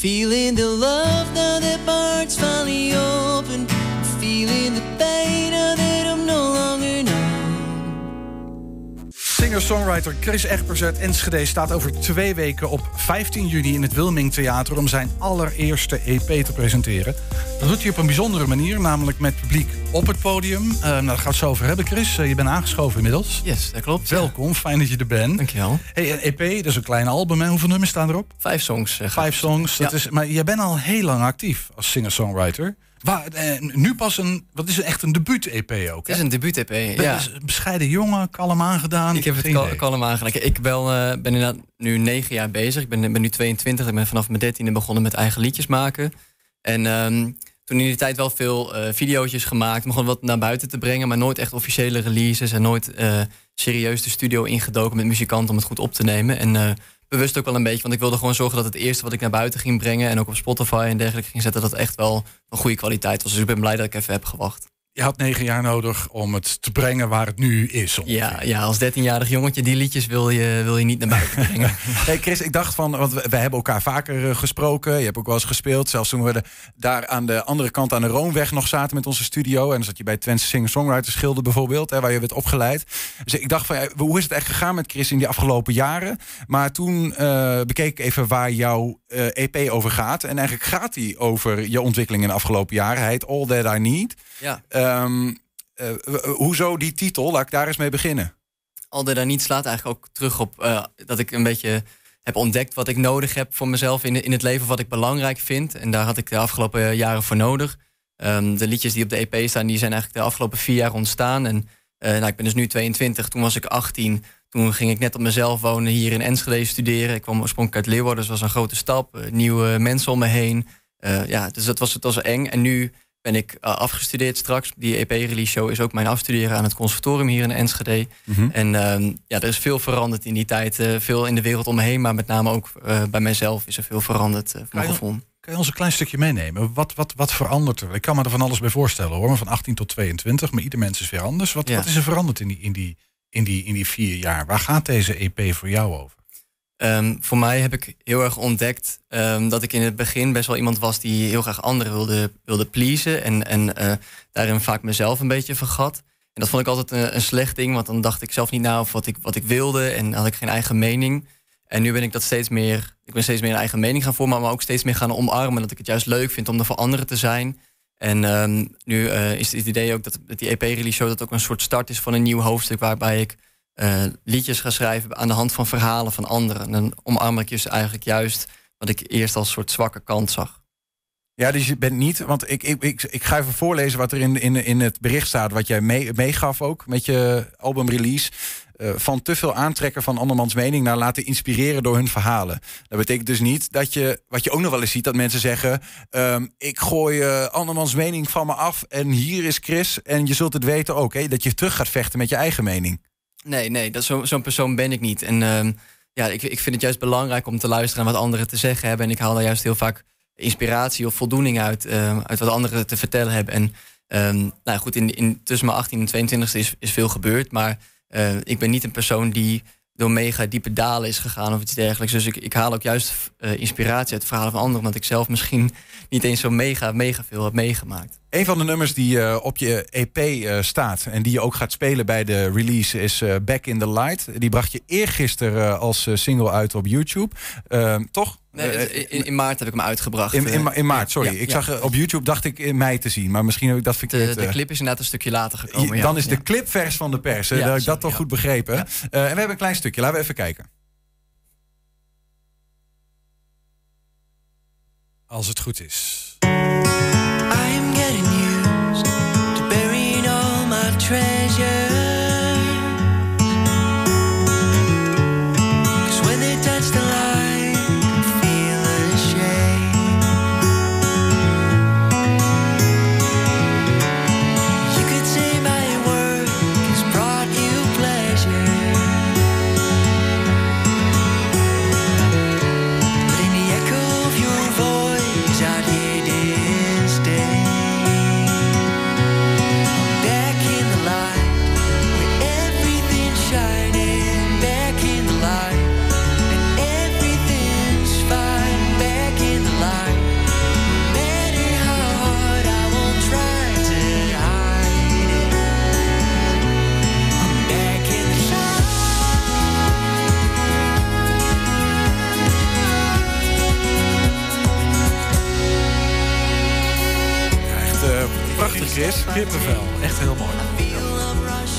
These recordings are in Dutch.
feeling the love now Singer-songwriter Chris Egbers uit Enschede staat over twee weken op 15 juni in het Wilming Theater om zijn allereerste EP te presenteren. Dat doet hij op een bijzondere manier, namelijk met publiek op het podium. Uh, nou, daar gaan we het zo over hebben, Chris. Uh, je bent aangeschoven inmiddels. Yes, dat klopt. Welkom, fijn dat je er bent. Dankjewel. Hey, een EP, dat is een klein album. Hè? Hoeveel nummers staan erop? Vijf songs. Uh, Vijf songs. Dat is, maar je bent al heel lang actief als singer-songwriter. Waar, eh, nu pas een, wat is echt een debuut-EP ook? Het is een debuut-EP, ja. Bescheiden jongen, kalm aangedaan. Ik heb het kal kalm aangedaan. Ik wel, uh, ben inderdaad nu negen jaar bezig. Ik ben, ben nu 22. Ik ben vanaf mijn dertiende begonnen met eigen liedjes maken. En um, toen in die tijd wel veel uh, video's gemaakt. Om gewoon wat naar buiten te brengen. Maar nooit echt officiële releases. En nooit uh, serieus de studio ingedoken met muzikanten om het goed op te nemen. En bewust ook wel een beetje. Want ik wilde gewoon zorgen dat het eerste wat ik naar buiten ging brengen. En ook op Spotify en dergelijke ging zetten. Dat echt wel een goede kwaliteit was. Dus ik ben blij dat ik even heb gewacht je had negen jaar nodig om het te brengen waar het nu is. Ja, ja, als dertienjarig jongetje, die liedjes wil je, wil je niet naar buiten brengen. hey Chris, ik dacht van, want we, hebben elkaar vaker eh, gesproken. Je hebt ook wel eens gespeeld. Zelfs toen we de, daar aan de andere kant aan de Roomweg nog zaten met onze studio. En dan zat je bij Twente Singer-Songwriters Schilder bijvoorbeeld, hè, waar je werd opgeleid. Dus ik dacht van, ja, hoe is het echt gegaan met Chris in die afgelopen jaren? Maar toen uh, bekeek ik even waar jouw uh, eh, EP over gaat. En eigenlijk gaat die over je ontwikkeling in de afgelopen jaren. Hij heet All That I Need. Ja. Um, uh, hoezo die titel? Laat ik daar eens mee beginnen. Al daar niet slaat eigenlijk ook terug op uh, dat ik een beetje heb ontdekt wat ik nodig heb voor mezelf in, in het leven, wat ik belangrijk vind. En daar had ik de afgelopen jaren voor nodig. Um, de liedjes die op de EP staan, die zijn eigenlijk de afgelopen vier jaar ontstaan. En uh, nou, ik ben dus nu 22, toen was ik 18. Toen ging ik net op mezelf wonen, hier in Enschede studeren. Ik kwam oorspronkelijk uit Leeuwarden, dus dat was een grote stap. nieuwe mensen om me heen. ja, dus dat was, het was eng. En nu ben ik uh, afgestudeerd straks. Die EP-release show is ook mijn afstuderen aan het conservatorium hier in Enschede. Mm En uh, ja, er is veel veranderd in die tijd. Uh, veel in de wereld om me heen, maar met name ook eh, bij mijzelf is er veel veranderd. mijn gevoel. Kan je ons een klein stukje meenemen? Wat, wat, wat verandert er? Ik kan me er van alles bij voorstellen hoor, van 18 tot 22, maar ieder mens is weer anders. Wat, ja. wat is er veranderd in die, in, die, in, die, in die vier jaar? Waar gaat deze EP voor jou over? Um, voor mij heb ik heel erg ontdekt um, dat ik in het begin best wel iemand was die heel graag anderen wilde, wilde pleasen. En, en uh, daarin vaak mezelf een beetje vergat. En dat vond ik altijd een, een, slecht ding, want dan dacht ik zelf niet na over wat ik, wat ik wilde en had ik geen eigen mening. En nu ben ik dat steeds meer, ik ben steeds meer een eigen mening gaan vormen, maar ook steeds meer gaan omarmen. Dat ik het juist leuk vind om er voor anderen te zijn. En um, nu uh, is het idee ook dat die EP-release show dat ook een soort start is van een nieuw hoofdstuk waarbij ik uh, liedjes gaan schrijven aan de hand van verhalen van anderen. En dan omarm ik dus eigenlijk juist wat ik eerst als soort zwakke kant zag. Ja, dus je bent niet, want ik, ik, ik, ik ga even voorlezen wat er in, in, in het bericht staat, wat jij mee, meegaf ook met je albumrelease. Uh, van te veel aantrekken van andermans mening naar laten inspireren door hun verhalen. Dat betekent dus niet dat je, wat je ook nog wel eens ziet, dat mensen zeggen: um, Ik gooi uh, andermans mening van me af en hier is Chris. En je zult het weten ook, hè, dat je terug gaat vechten met je eigen mening. Nee, nee, zo'n zo persoon ben ik niet. En uh, ja, ik, ik vind het juist belangrijk om te luisteren naar wat anderen te zeggen hebben. En ik haal daar juist heel vaak inspiratie of voldoening uit, uh, uit wat anderen te vertellen hebben. En um, nou goed, in, in, tussen mijn 18 en 22 is, is veel gebeurd. Maar ik ben niet een persoon die door mega diepe dalen is gegaan of iets dergelijks. Dus ik, ik haal ook juist uh, inspiratie uit verhalen van anderen, omdat ik zelf misschien niet eens zo mega, mega veel heb meegemaakt. Een van de nummers die uh, op je EP uh, eh, staat en die je ook gaat spelen bij de release is Back in the Light. Die bracht je eergisteren als single uit op YouTube. Ehm, toch? Nee, in, in, maart heb ik hem uitgebracht. In, in, in maart, sorry. ik zag op YouTube, dacht ik in mei te zien. Maar misschien heb ik dat verkeerd... De, de clip is inderdaad een stukje later gekomen. dan is de clip vers van de pers. dat ik dat toch goed begrepen. en we hebben een klein stukje. Laten we even kijken. Als het goed is. Treasure. Echt heel mooi.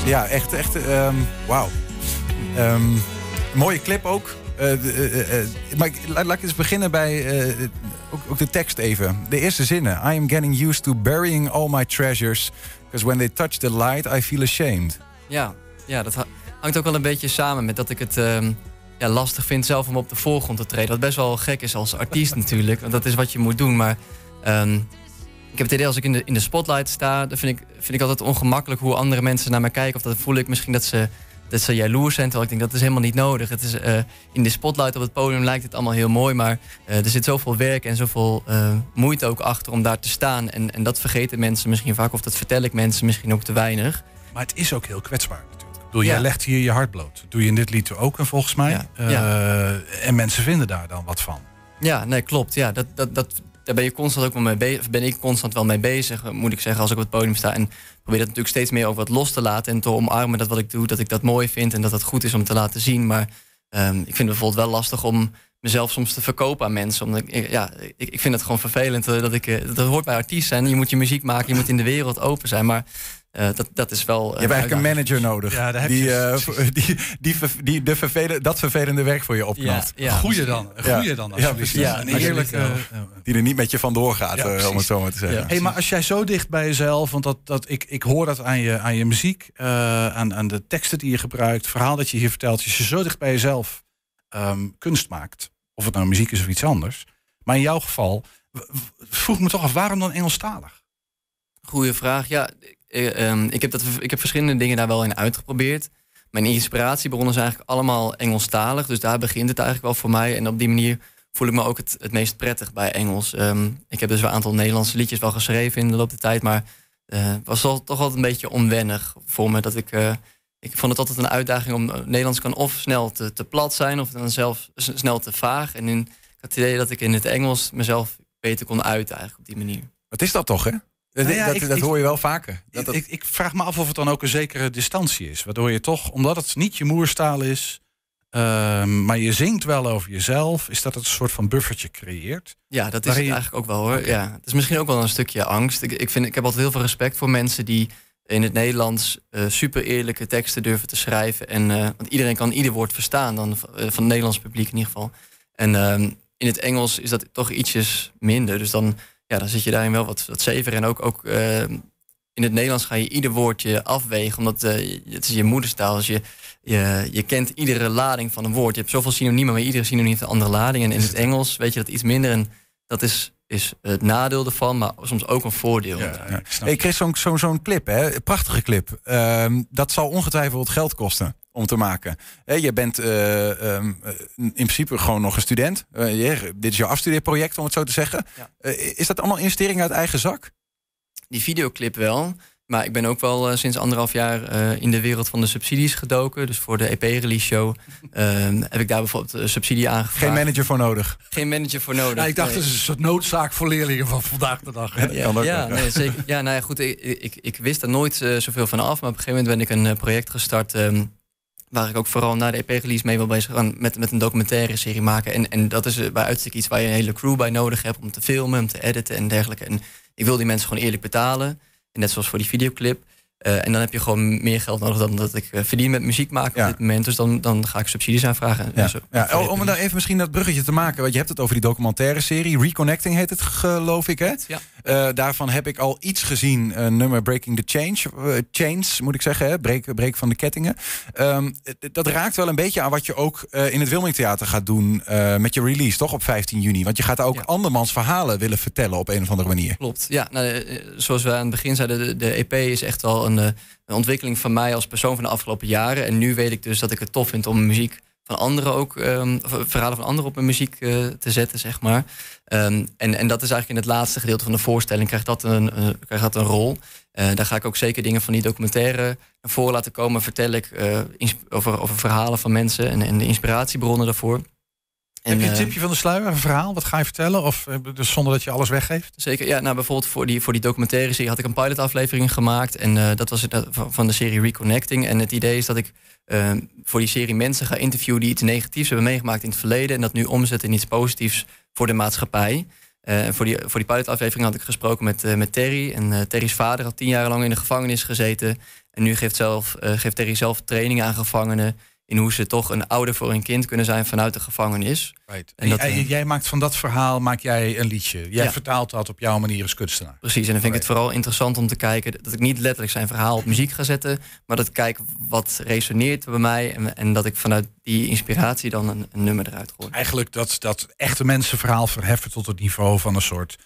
Ja, echt, echt, ehm, wauw. Ehm, mooie clip ook. Eh, eh, eh, maar ik, laat, laat ik eens beginnen bij ook, ook de tekst even. De eerste zinnen. I am getting used to burying all my treasures. Because when they touch the light, I feel ashamed. Ja, ja dat ha- hangt ook wel een beetje samen met dat ik het ehm, ja, lastig vind zelf om op de voorgrond te treden. Wat best wel gek is als artiest natuurlijk, want dat is wat je moet doen. Maar ik heb het idee als ik in de, in de spotlight sta, dan vind ik, vind ik altijd ongemakkelijk hoe andere mensen naar mij kijken. Of dan voel ik misschien dat ze, dat ze jaloers zijn, terwijl ik denk dat is helemaal niet nodig. Het is, eh, in de spotlight op het podium lijkt het allemaal heel mooi, maar eh, er zit zoveel werk en zoveel eh, moeite ook achter om daar te staan. En, en dat vergeten mensen misschien vaak, of dat vertel ik mensen misschien ook te weinig. Maar het is ook heel kwetsbaar natuurlijk. Ik bedoel, Ja. jij legt hier je hart bloot. Dat doe je in dit lied ook en volgens mij. Ja, En mensen vinden daar dan wat van. Ja, nee, klopt. Ja, dat, dat, dat, daar ben je constant ook wel mee bezig. Ben ik constant wel mee bezig, moet ik zeggen, als ik op het podium sta. En probeer dat natuurlijk steeds meer ook wat los te laten. En te omarmen dat wat ik doe, dat ik dat mooi vind. En dat dat goed is om te laten zien. Maar ehm, ik vind het bijvoorbeeld wel lastig om mezelf soms te verkopen aan mensen. Omdat ik, ja, ik, ik vind het gewoon vervelend eh, dat ik. eh, Dat hoort bij artiest zijn. Je moet je muziek maken, je moet in de wereld open zijn. Maar eh, dat, dat is wel. Je hebt eigenlijk een manager nodig. Ja, daar heb die, je- eh, die, die, ver- die de vervelen, dat vervelende werk voor je opknapt. ja. Goeie dan. Ja. goeie dan. Ja, precies. Ja, een nee, eerlijke... alsjeblieft eh, Die er niet met je vandoor gaat, Ja, om het zo maar te zeggen. Ja. Hey, maar als jij zo dicht bij jezelf, want dat, dat, ik, ik hoor dat aan je, aan je muziek, eh, aan, aan de teksten die je gebruikt, het verhaal dat je hier vertelt. Als je zo dicht bij jezelf ehm, kunst maakt, of het nou muziek is of iets anders. Maar in jouw geval, vroeg me toch af, waarom dan Engelstalig? Goeie vraag. Ja, eh, ehm, ik, heb dat, ik heb verschillende dingen daar wel in uitgeprobeerd. Mijn inspiratiebronnen zijn eigenlijk allemaal Engelstalig. Dus daar begint het eigenlijk wel voor mij. En op die manier voel ik me ook het, het meest prettig bij Engels. Ehm, ik heb dus wel een aantal Nederlandse liedjes wel geschreven in de loop der tijd. Maar eh, het was wel, toch altijd een beetje onwennig voor me. Dat ik, eh, ik vond het altijd een uitdaging om... eh, Nederlands kan of snel te, te plat zijn of dan zelf snel te vaag. En in, ik had het idee dat ik in het Engels mezelf beter kon uiten eigenlijk op die manier. Wat is dat toch, hè? Dat, Nou ja, dat, ik- dat ik- hoor je wel vaker. Dat, dat- Ik, ik vraag me af of het dan ook een zekere distantie is. Waardoor je toch, omdat het niet je moerstaal is, ehm, maar je zingt wel over jezelf, is dat het een soort van buffertje creëert. Ja, dat is je- eigenlijk ook wel hoor. Ja, het is misschien ook wel een stukje angst. Ik, ik, vind, ik heb altijd heel veel respect voor mensen die in het Nederlands eh, super eerlijke teksten durven te schrijven. En, eh, want iedereen kan ieder woord verstaan, dan, eh, van het Nederlands publiek in ieder geval. En ehm, in het Engels is dat toch ietsjes minder. Dus dan, ja, dan zit je daarin wel wat, wat zever. En ook, ook ehm, in het Nederlands ga je ieder woordje afwegen, omdat eh, het is je moederstaal. Dus je, je, je kent iedere lading van een woord. Je hebt zoveel synoniemen, maar iedere synoniem heeft een andere lading. En in het Engels weet je dat iets minder. En dat is, is het nadeel ervan, maar soms ook een voordeel. Ja, ik Hey Chris, zo'n zo'n zo'n clip, hè? prachtige clip. Ehm, dat zal ongetwijfeld geld kosten om te maken. Je bent eh, ehm, eh, in principe gewoon nog een student. Eh, je- dit is jouw afstudeerproject, om het zo te zeggen. Ja. Eh, is dat allemaal investering uit eigen zak? Die videoclip wel. Maar ik ben ook wel sinds anderhalf jaar eh, in de wereld van de subsidies gedoken. Dus voor de EP-release show ehm, heb ik daar bijvoorbeeld een subsidie aangevraagd. Geen manager voor nodig. Geen manager voor nodig. Ja, ik dacht, Nee. het is een soort noodzaak voor leerlingen van vandaag de dag. hè? Ja, kan ook ja, nog, ja. nee, zeker. Ja, nou ja, goed. Ik, ik, ik wist er nooit zoveel van af. Maar op een gegeven moment ben ik een project gestart. ehm, waar ik ook vooral na de EP-release mee wil bezig gaan. Met, met een documentaire serie maken. En, en dat is eh, bij uitstek iets waar je een hele crew bij nodig hebt. Om te filmen, om te editen en dergelijke. En ik wil die mensen gewoon eerlijk betalen. En net zoals voor die videoclip. Eh, en dan heb je gewoon meer geld nodig dan dat ik eh, verdien met muziek maken Ja. op dit moment. Dus dan, dan ga ik subsidies aanvragen. Ja. Dus, eh, Ja, oh, de om dan even misschien dat bruggetje te maken. Want je hebt het over die documentaire serie. Reconnecting heet het, geloof ik, hè? Ja. Daarvan heb ik al iets gezien. Een nummer Breaking the Change. chains, moet ik zeggen. Hè? Breek van de kettingen. Ehm, dat raakt wel een beetje aan wat je ook in het Wilming Theater gaat doen. met je release, toch? Op 15 juni. Want je gaat ook Ja. andermans verhalen willen vertellen op een of andere manier. Klopt. Ja, nou, zoals we aan het begin zeiden, de, de EP is echt wel een, eh, een ontwikkeling van mij als persoon van de afgelopen jaren. En nu weet ik dus dat ik het tof vind om muziek van anderen ook, ehm, eh, verhalen van anderen op mijn muziek eh, te zetten, zeg maar. Ehm, en, en dat is eigenlijk in het laatste gedeelte van de voorstelling, krijgt dat een, krijgt dat een rol. Daar ga ik ook zeker dingen van die documentaire voren laten komen. Vertel ik over, over verhalen van mensen en, en de inspiratiebronnen daarvoor. Heb je een eh, tipje van de sluier, een verhaal? Wat ga je vertellen? Of eh, dus zonder dat je alles weggeeft? Zeker, ja. Nou, bijvoorbeeld voor die, voor die documentaire serie had ik een pilotaflevering gemaakt. En eh, dat was het, van de serie Reconnecting. En het idee is dat ik voor die serie mensen ga interviewen die iets negatiefs hebben meegemaakt in het verleden. En dat nu omzetten in iets positiefs voor de maatschappij. Uh, voor die, voor die pilotaflevering had ik gesproken met, met Terry. En Terry's vader had tien jaar lang in de gevangenis gezeten. En nu geeft, zelf, geeft Terry zelf training aan gevangenen in hoe ze toch een ouder voor een kind kunnen zijn vanuit de gevangenis. En, dat, jij, jij, maakt van dat verhaal maak jij een liedje. Jij vertaalt dat op jouw manier als kunstenaar. Precies, en dan vind ik het vooral interessant om te kijken dat ik niet letterlijk zijn verhaal op muziek ga zetten, maar dat ik kijk wat resoneert bij mij en, en dat ik vanuit die inspiratie dan een, een nummer eruit gooi. Eigenlijk dat, dat echte mensen verhaal verheffen tot het niveau van een soort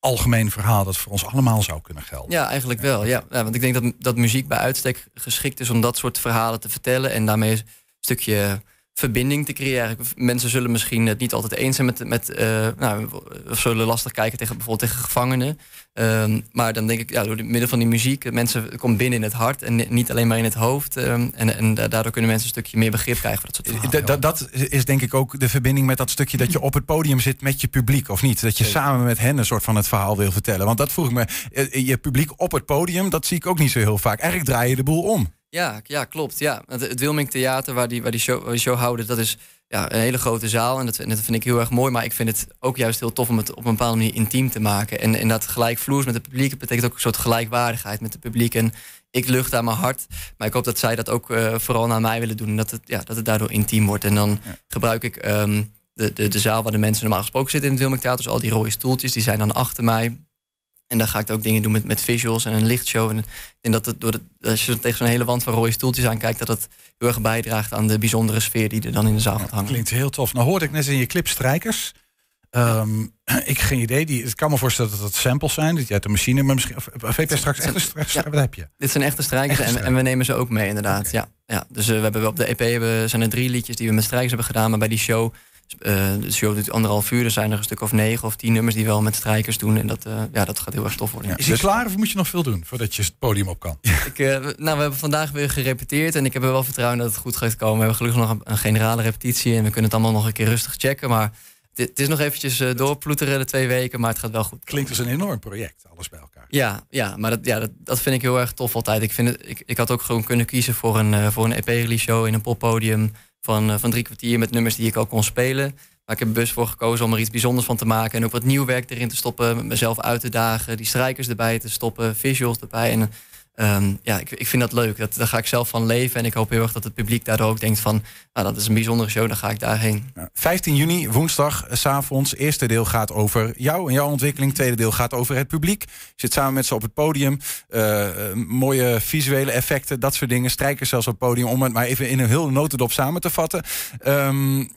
algemeen verhaal dat voor ons allemaal zou kunnen gelden. Ja, eigenlijk wel. Ja. ja want ik denk dat, dat muziek bij uitstek geschikt is om dat soort verhalen te vertellen en daarmee stukje verbinding te creëren. Mensen zullen misschien het niet altijd eens zijn met, met uh, nou, of zullen lastig kijken tegen bijvoorbeeld tegen gevangenen. Ehm, maar dan denk ik, ja, door het middel van die muziek, mensen komt binnen in het hart en niet alleen maar in het hoofd. Um, en, en daardoor kunnen mensen een stukje meer begrip krijgen voor dat soort Dat, dat is denk ik ook de verbinding met dat stukje dat je op het podium zit met je publiek, of niet? Dat je samen met hen een soort van het verhaal wil vertellen. Want dat vroeg ik me, eh, je publiek op het podium, dat zie ik ook niet zo heel vaak. Eigenlijk draai je de boel om. Ja, ja klopt. Ja. Het, het Wilming Theater, waar die, waar die, show, waar die show houden, dat is ja, een hele grote zaal. En dat, dat vind ik heel erg mooi. Maar ik vind het ook juist heel tof om het op een bepaalde manier intiem te maken. En, en dat gelijkvloers met het publiek betekent ook een soort gelijkwaardigheid met het publiek. En ik lucht aan mijn hart. Maar ik hoop dat zij dat ook uh, vooral naar mij willen doen. En dat het, ja, dat het daardoor intiem wordt. En dan gebruik ik um, de, de, de zaal waar de mensen normaal gesproken zitten in het Wilming Theater. Dus al die rode stoeltjes, die zijn dan achter mij. En dan ga ik ook dingen doen met, met visuals en een lichtshow. En ik denk dat het door de, als je tegen zo'n hele wand van rode stoeltjes aankijkt, dat het heel erg bijdraagt aan de bijzondere sfeer die er dan in de zaal gaat hangen. Klinkt heel tof. Nou hoorde ik net in je clip strijkers. Um, ik geen idee. Die, ik kan me voorstellen dat het samples zijn. Dat je uit de machine. Maar misschien. Of, heb je straks echte strijkers? Ja, wat heb je? Dit zijn echte strijkers. en, en, we nemen ze ook mee, inderdaad. Ja, ja. Dus uh, we hebben op de EP hebben, zijn er drie liedjes die we met strijkers hebben gedaan. Maar bij die show uh, de show duurt anderhalf uur. Er zijn er een stuk of negen of tien nummers die wel met strijkers doen. En dat, uh, ja, dat gaat heel erg stof worden. Is hij dus- klaar of moet je nog veel doen voordat je het podium op kan? ik, uh, nou, we hebben vandaag weer gerepeteerd. En ik heb er wel vertrouwen dat het goed gaat komen. We hebben gelukkig nog een, een generale repetitie. En we kunnen het allemaal nog een keer rustig checken. Maar het is nog eventjes doorploeteren de twee weken. Maar het gaat wel goed. Klinkt als een enorm project, alles bij elkaar. Ja, ja maar dat, ja, dat, dat vind ik heel erg tof altijd. Ik, vind het, ik, ik had ook gewoon kunnen kiezen voor een, voor een EP-release show in een poppodium. Van, van drie kwartier met nummers die ik al kon spelen. Maar ik heb bewust voor gekozen om er iets bijzonders van te maken. En ook wat nieuw werk erin te stoppen. Mezelf uit te dagen. Die strijkers erbij te stoppen. Visuals erbij. En um, ja, ik, ik vind dat leuk. Dat, daar ga ik zelf van leven. En ik hoop heel erg dat het publiek daardoor ook denkt van... Nou, dat is een bijzondere show, dan ga ik daarheen. 15 juni, woensdag, eh, s avonds. Eerste deel gaat over jou en jouw ontwikkeling. Tweede deel gaat over het publiek. Je zit samen met ze op het podium. Uh, mooie visuele effecten, dat soort dingen. Strijkers zelfs op het podium. Om het maar even in een heel notendop samen te vatten. Um, uh,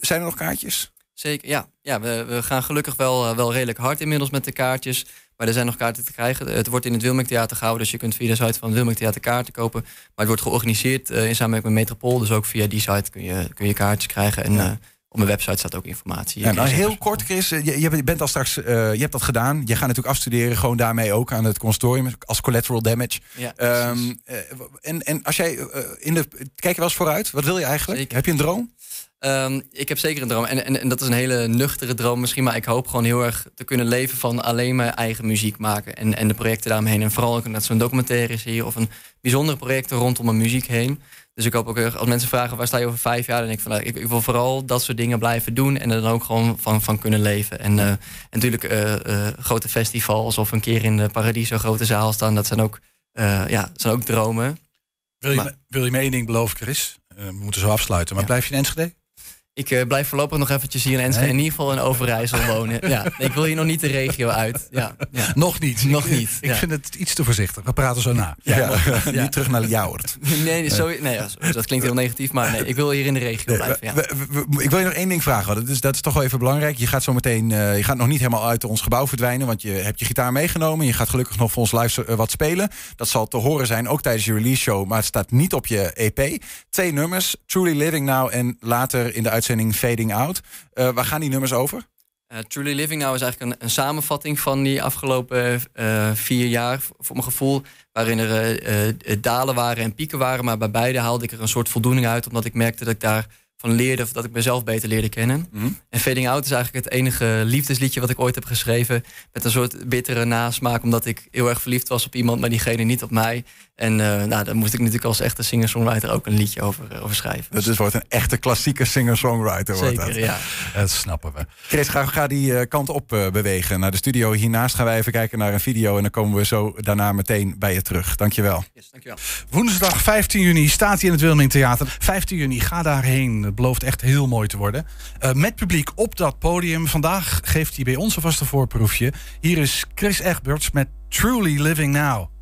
zijn er nog kaartjes? Zeker, ja. ja we, we gaan gelukkig wel, wel redelijk hard inmiddels met de kaartjes. Maar er zijn nog kaarten te krijgen. Het wordt in het Wilming Theater gehouden, dus je kunt via de site van het Theater kaarten kopen. Maar het wordt georganiseerd uh, in samenwerking met Metropool. Dus ook via die site kun je, kun je kaartjes krijgen. En ja. op mijn website staat ook informatie. Ja, nou, heel kort, Chris. Je, je bent al straks, uh, je hebt dat gedaan. Je gaat natuurlijk afstuderen, gewoon daarmee ook aan het consortium als collateral damage. Ja, um, uh, en, en als jij in de. Kijk je wel eens vooruit? Wat wil je eigenlijk? Zeker. Heb je een droom? Um, ik heb zeker een droom. En, en, en, dat is een hele nuchtere droom misschien. Maar ik hoop gewoon heel erg te kunnen leven van alleen mijn eigen muziek maken. En, en de projecten daaromheen. En vooral ook net zo'n documentaire is hier. Of een bijzondere projecten rondom mijn muziek heen. Dus ik hoop ook erg, als mensen vragen waar sta je over vijf jaar. Dan denk ik van nou, ik, ik, wil vooral dat soort dingen blijven doen. En er dan ook gewoon van, van kunnen leven. En, uh, en natuurlijk uh, uh, grote festivals of een keer in de Paradiso grote zaal staan. Dat zijn ook, ja, zijn ook dromen. Wil je, maar, wil je me één ding beloven, Chris? we moeten zo afsluiten. Maar ja. blijf je in Enschede? Ik uh, blijf voorlopig nog eventjes hier in Enschede, in ieder geval in Overijssel wonen. Ja, ik wil hier nog niet de regio uit. Ja, ja. Nog niet. Nog niet. Ik, vind het iets te voorzichtig. We praten zo na. Ja. Niet terug naar Ljouwert. Nee, nee, dat klinkt heel negatief, maar nee, ik wil hier in de regio blijven. We, we, we, ik wil je nog één ding vragen. Dat is, dat is toch wel even belangrijk. Je gaat zo meteen, uh, je gaat nog niet helemaal uit ons gebouw verdwijnen, want je hebt je gitaar meegenomen. Je gaat gelukkig nog voor ons live uh, wat spelen. Dat zal te horen zijn, ook tijdens je release show, maar het staat niet op je EP. Twee nummers, Truly Living Now en later in de uitzending Fading Out. Uh, waar gaan die nummers over? Uh, Truly Living Now is eigenlijk een, een samenvatting van die afgelopen uh, vier jaar, voor mijn gevoel. Waarin er dalen waren en pieken waren. Maar bij beide haalde ik er een soort voldoening uit. Omdat ik merkte dat ik daar van leerde, of dat ik mezelf beter leerde kennen. Mm -hmm. En Fading Out is eigenlijk het enige liefdesliedje wat ik ooit heb geschreven. Met een soort bittere nasmaak, omdat ik heel erg verliefd was op iemand, maar diegene niet op mij. En uh, nou, daar moest ik natuurlijk als echte singer-songwriter ook een liedje over, uh, over schrijven. Dat dus wordt een echte klassieke singer-songwriter. Zeker, wordt dat. ja. Dat snappen we. Chris, ga, ga die uh, kant op bewegen naar de studio. Hiernaast gaan wij even kijken naar een video. En dan komen we zo daarna meteen bij je terug. Dankjewel. Yes, dankjewel. Woensdag 15 juni staat hij in het Wilming Theater. 15 juni, ga daarheen. Het belooft echt heel mooi te worden. met publiek op dat podium. Vandaag geeft hij bij ons alvast een voorproefje. Hier is Chris Egberts met Truly Living Now.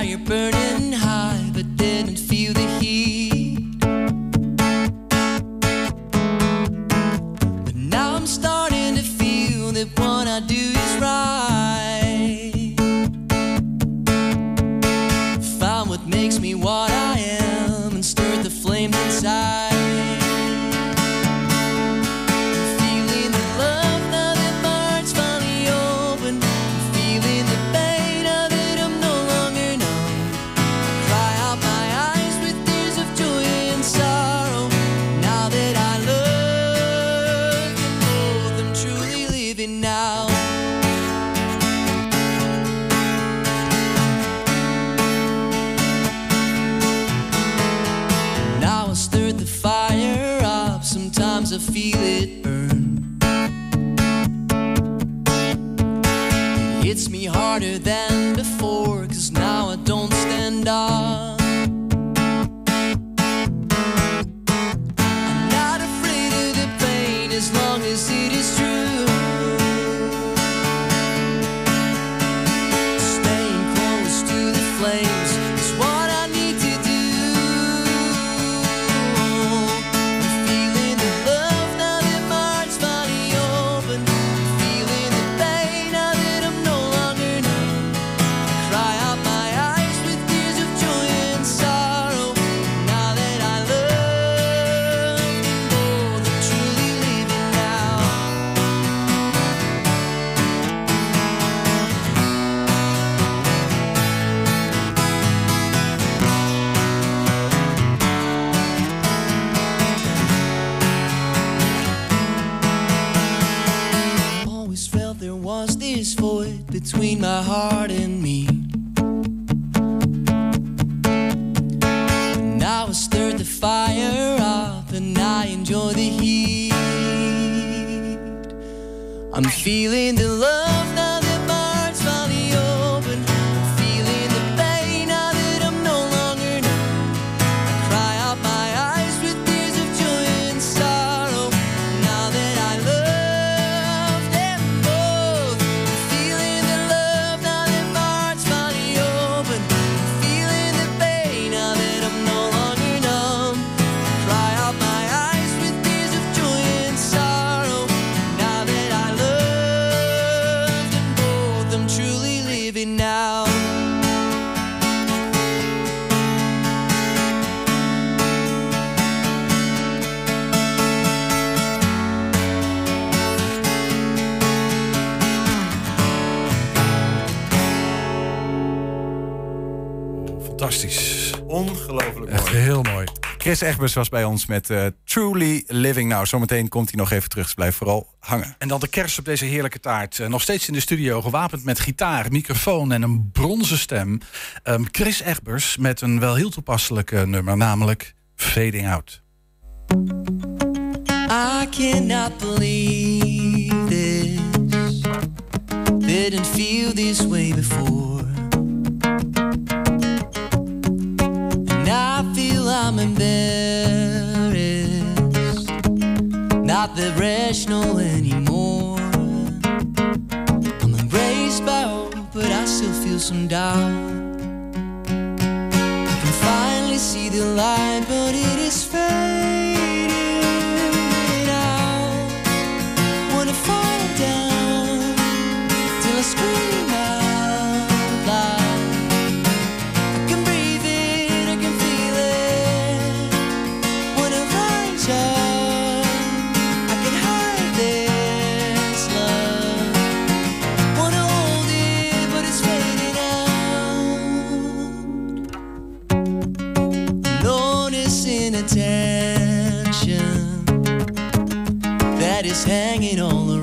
Fire burning I feel it burn. love love heel mooi. Chris Egbers was bij ons met eh, Truly Living Now. Zometeen komt hij nog even terug, dus blijf vooral hangen. En dan de kerst op deze heerlijke taart. Eh, nog steeds in de studio, gewapend met gitaar, microfoon en een bronzen stem. Ehm, Chris Egbers met een wel heel toepasselijk nummer, namelijk Fading Out. I cannot believe this. Didn't feel this way before. I'm embarrassed. Not that rational anymore. I'm embraced by hope, but I still feel some doubt. I can finally see the light, but it is fading Attention! that is hanging all around.